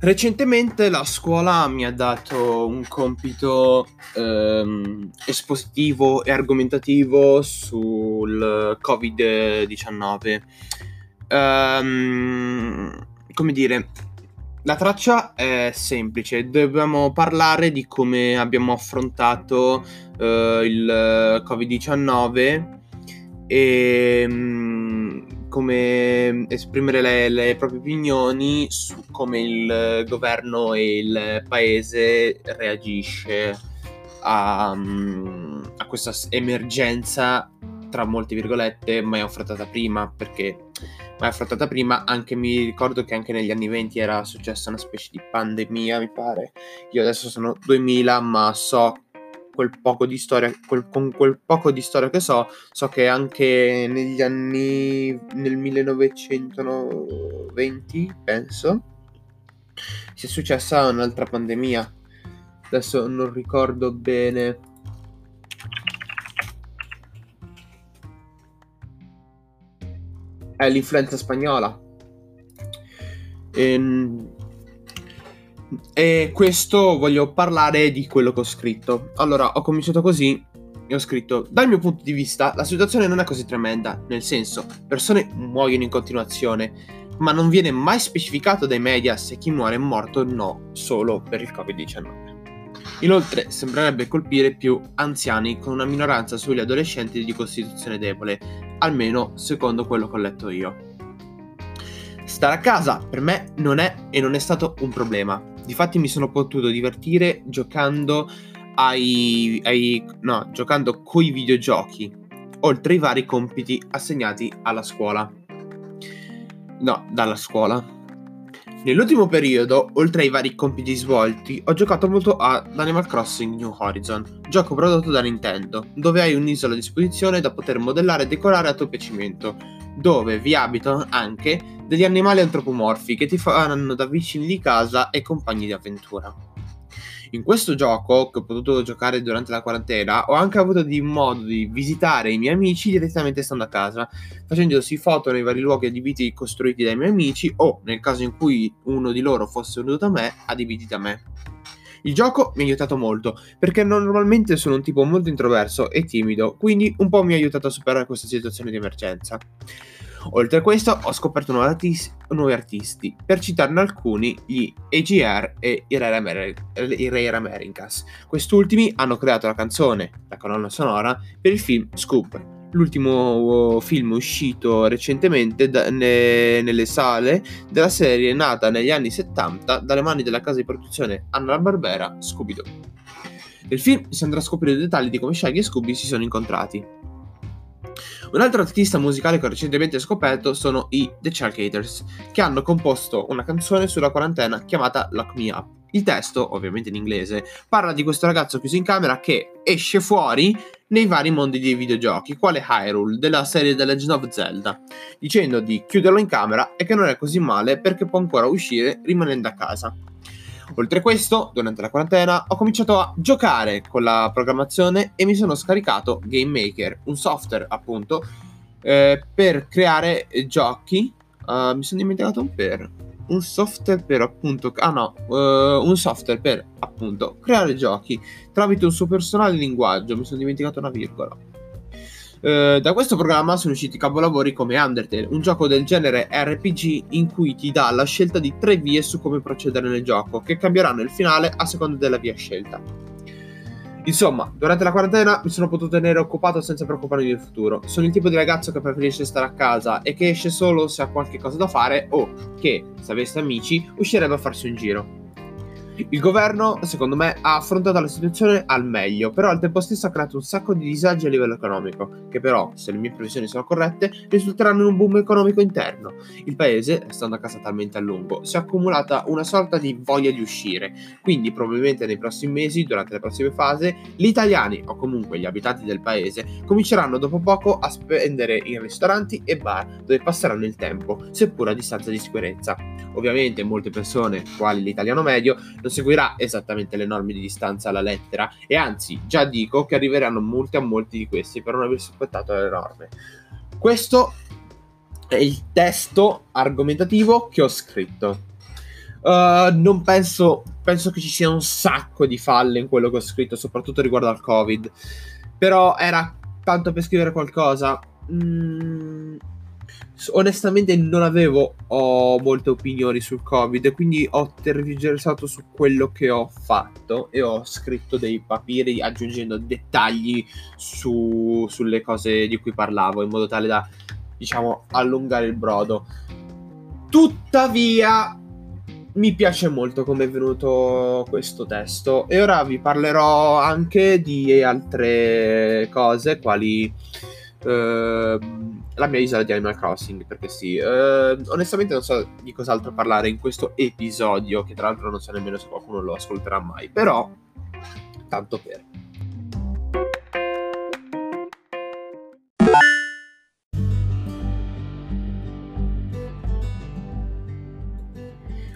Recentemente la scuola mi ha dato un compito ehm, espositivo e argomentativo sul Covid-19. Ehm, come dire, la traccia è semplice, dobbiamo parlare di come abbiamo affrontato eh, il Covid-19 e come esprimere le, le, proprie opinioni su come il governo e il paese reagisce a, a questa emergenza tra molte virgolette mai affrontata prima perché mai affrontata prima anche mi ricordo che anche negli anni 20 era successa una specie di pandemia mi pare. Io adesso sono 2000 ma so quel poco di storia, quel, con quel poco di storia che so, so che anche negli anni, nel 1920, penso, si è successa un'altra pandemia. Adesso non ricordo bene. È l'influenza spagnola. Ehm, e questo voglio parlare di quello che ho scritto. Allora, ho cominciato così e ho scritto: Dal mio punto di vista, la situazione non è così tremenda, nel senso, persone muoiono in continuazione, ma non viene mai specificato dai media se chi muore è morto o no solo per il Covid-19. Inoltre, sembrerebbe colpire più anziani con una minoranza sugli adolescenti di costituzione debole, almeno secondo quello che ho letto io. Stare a casa per me non è e non è stato un problema. Difatti mi sono potuto divertire giocando ai, ai no, giocando coi videogiochi, oltre ai vari compiti assegnati alla scuola. No, dalla scuola. Nell'ultimo periodo, oltre ai vari compiti svolti, ho giocato molto ad Animal Crossing New Horizon, gioco prodotto da Nintendo, dove hai un'isola a disposizione da poter modellare e decorare a tuo piacimento, dove vi abitano anche degli animali antropomorfi che ti faranno da vicini di casa e compagni di avventura. In questo gioco, che ho potuto giocare durante la quarantena, ho anche avuto di modo di visitare i miei amici direttamente stando a casa, facendosi foto nei vari luoghi adibiti costruiti dai miei amici o, nel caso in cui uno di loro fosse venuto a me, adibiti da me. Il gioco mi ha aiutato molto, perché normalmente sono un tipo molto introverso e timido, quindi un po' mi ha aiutato a superare questa situazione di emergenza. Oltre a questo ho scoperto nuovi, artisti, nuovi artisti per citarne alcuni, gli AGR e i Rare Americas. Quest'ultimi hanno creato la canzone, la colonna sonora, per il film Scoop, l'ultimo uh, film uscito recentemente da, ne, nelle sale della serie nata negli anni 70 dalle mani della casa di produzione Anna Barbera Scooby-Doo. Nel film si andrà a scoprire i dettagli di come Shaggy e Scooby si sono incontrati. Un altro artista musicale che ho recentemente scoperto sono i The Charcaters, che hanno composto una canzone sulla quarantena chiamata Lock Me Up. Il testo, ovviamente in inglese, parla di questo ragazzo chiuso in camera che esce fuori nei vari mondi dei videogiochi, quale Hyrule della serie The Legend of Zelda, dicendo di chiuderlo in camera e che non è così male perché può ancora uscire rimanendo a casa. Oltre a questo, durante la quarantena ho cominciato a giocare con la programmazione e mi sono scaricato Game Maker, un software appunto eh, per creare giochi. Uh, mi sono dimenticato un per. Un software per appunto. Ah no, uh, un software per appunto creare giochi tramite un suo personale linguaggio. Mi sono dimenticato una virgola. Eh, da questo programma sono usciti capolavori come Undertale, un gioco del genere RPG in cui ti dà la scelta di tre vie su come procedere nel gioco, che cambieranno il finale a seconda della via scelta. Insomma, durante la quarantena mi sono potuto tenere occupato senza preoccuparmi del futuro. Sono il tipo di ragazzo che preferisce stare a casa e che esce solo se ha qualche cosa da fare o che, se avesse amici, uscirebbe a farsi un giro. Il governo, secondo me, ha affrontato la situazione al meglio, però al tempo stesso ha creato un sacco di disagi a livello economico, che però, se le mie previsioni sono corrette, risulteranno in un boom economico interno. Il paese, restando a casa talmente a lungo, si è accumulata una sorta di voglia di uscire, quindi probabilmente nei prossimi mesi, durante le prossime fasi, gli italiani, o comunque gli abitanti del paese, cominceranno dopo poco a spendere in ristoranti e bar dove passeranno il tempo, seppur a distanza di sicurezza. Ovviamente molte persone, quali l'italiano medio, non seguirà esattamente le norme di distanza alla lettera e anzi già dico che arriveranno multe a molti di questi per non aver rispettato le norme. Questo è il testo argomentativo che ho scritto. Uh, non penso, penso che ci sia un sacco di falle in quello che ho scritto, soprattutto riguardo al Covid. Però era tanto per scrivere qualcosa. Mm, onestamente non avevo oh, molte opinioni sul Covid, quindi ho tergiversato su quello che ho fatto e ho scritto dei papiri aggiungendo dettagli su, sulle cose di cui parlavo, in modo tale da, diciamo, allungare il brodo. Tuttavia, mi piace molto come è venuto questo testo e ora vi parlerò anche di altre cose quali uh, la mia isola di Animal Crossing perché sì uh, onestamente non so di cos'altro parlare in questo episodio che tra l'altro non so nemmeno se qualcuno lo ascolterà mai però tanto per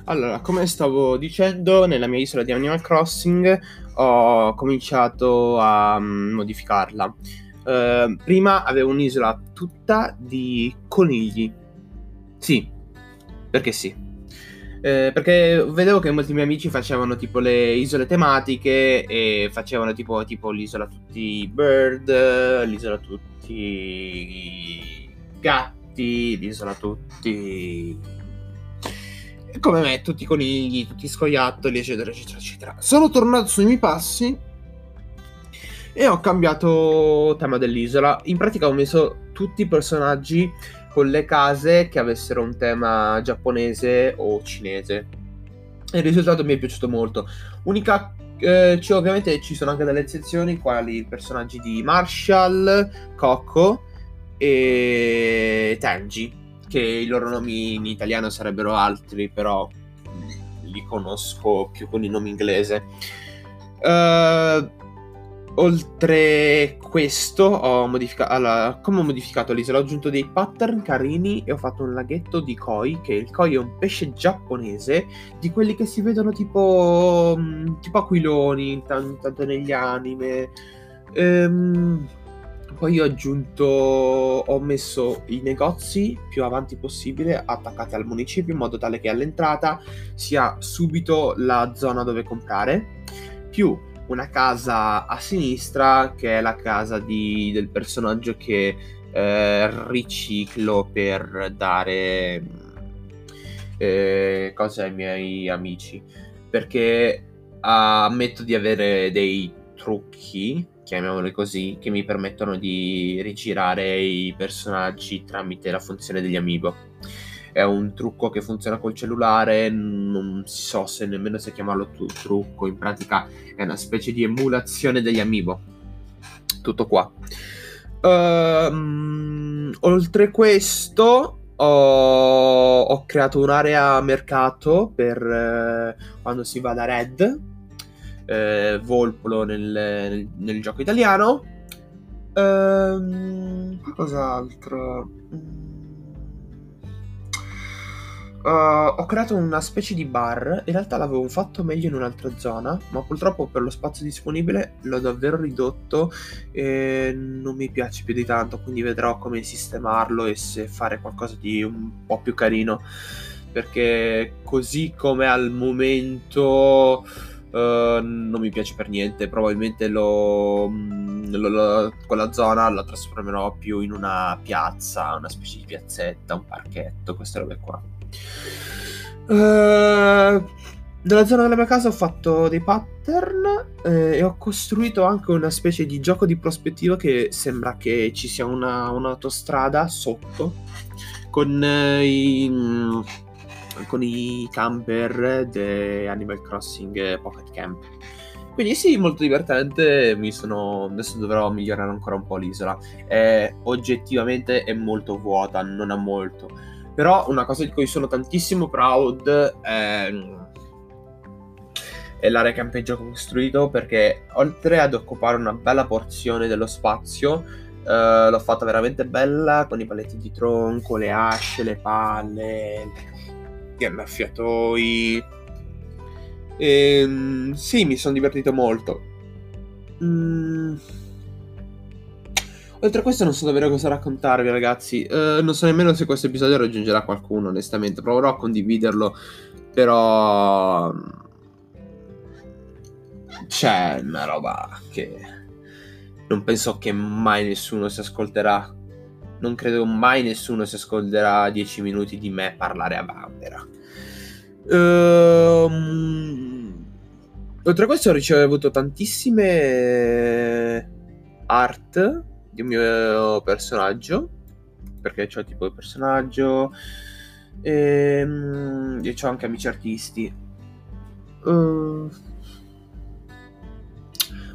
Allora, come stavo dicendo, nella mia isola di Animal Crossing ho cominciato a um, modificarla. Uh, prima avevo un'isola tutta di conigli. Sì, perché sì. Eh, perché vedevo che molti miei amici facevano tipo le isole tematiche e facevano tipo, tipo l'isola tutti bird, l'isola tutti gatti, l'isola tutti come me, tutti i conigli, tutti i scoiattoli, eccetera, eccetera, eccetera. Sono tornato sui miei passi e ho cambiato tema dell'isola. In pratica ho messo tutti i personaggi con le case che avessero un tema giapponese o cinese. E il risultato mi è piaciuto molto. Unica eh, cioè, ovviamente ci sono anche delle eccezioni, quali i personaggi di Marshall, Coco e Tenji che i loro nomi in italiano sarebbero altri, però li conosco più con il nome inglese. Uh, oltre questo, ho modificato. Allora, come ho modificato l'isola? Ho aggiunto dei pattern carini e ho fatto un laghetto di koi. Che il koi è un pesce giapponese di quelli che si vedono tipo. Mm, tipo aquiloni, tanto, negli anime. Ehm poi ho aggiunto, ho messo i negozi più avanti possibile attaccati al municipio in modo tale che all'entrata sia subito la zona dove comprare, più una casa a sinistra che è la casa di, del personaggio che eh, riciclo per dare eh, cose ai miei amici. Perché ammetto di avere dei trucchi chiamiamoli così, che mi permettono di rigirare i personaggi tramite la funzione degli amiibo. È un trucco che funziona col cellulare, non so se nemmeno se chiamarlo tu- trucco, in pratica è una specie di emulazione degli amiibo. Tutto qua. Uh, oltre questo, ho, ho, creato un'area mercato per uh, quando si va da Red eh, Volpolo nel, nel, nel, gioco italiano. Ehm, cos'altro? Uh, ho creato una specie di bar. In realtà l'avevo fatto meglio in un'altra zona, ma purtroppo per lo spazio disponibile l'ho davvero ridotto e non mi piace più di tanto. Quindi vedrò come sistemarlo e se fare qualcosa di un po' più carino. Perché così come al momento Uh, non mi piace per niente. Probabilmente lo, mm, lo, lo, quella zona la trasformerò più in una piazza, una specie di piazzetta, un parchetto, queste robe qua. Uh, nella zona della mia casa ho fatto dei pattern eh, e ho costruito anche una specie di gioco di prospettiva che sembra che ci sia una, un'autostrada sotto con eh, i con i camper di Animal Crossing Pocket Camp. Quindi sì, molto divertente, sono... adesso dovrò migliorare ancora un po' l'isola. È, oggettivamente è molto vuota, non ha molto. Però una cosa di cui sono tantissimo proud è, è l'area campeggio costruito perché oltre ad occupare una bella porzione dello spazio, uh, l'ho fatta veramente bella con i paletti di tronco, le asce, le palle, gli annaffiatoi. E, ehm, sì, mi sono divertito molto. Mm. Oltre a questo non so davvero cosa raccontarvi ragazzi, uh, non so nemmeno se questo episodio raggiungerà qualcuno onestamente, proverò a condividerlo Però c'è una roba che non penso che mai nessuno si ascolterà. Non credo mai nessuno si ascolterà 10 minuti di me parlare a Bambera. Ehm, oltre a questo ho ricevuto tantissime art di un mio personaggio. Perché c'ho tipo il personaggio. Ehm, e, e ho anche amici artisti. Uh,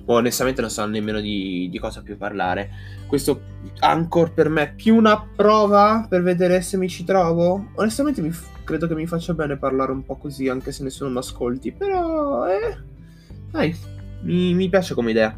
onestamente non so nemmeno di, di, cosa più parlare. Questo Anchor per me è più una prova per vedere se mi ci trovo. Onestamente mi, credo che mi faccia bene parlare un po' così, anche se nessuno mi ascolti. Però, eh, dai, mi, mi piace come idea.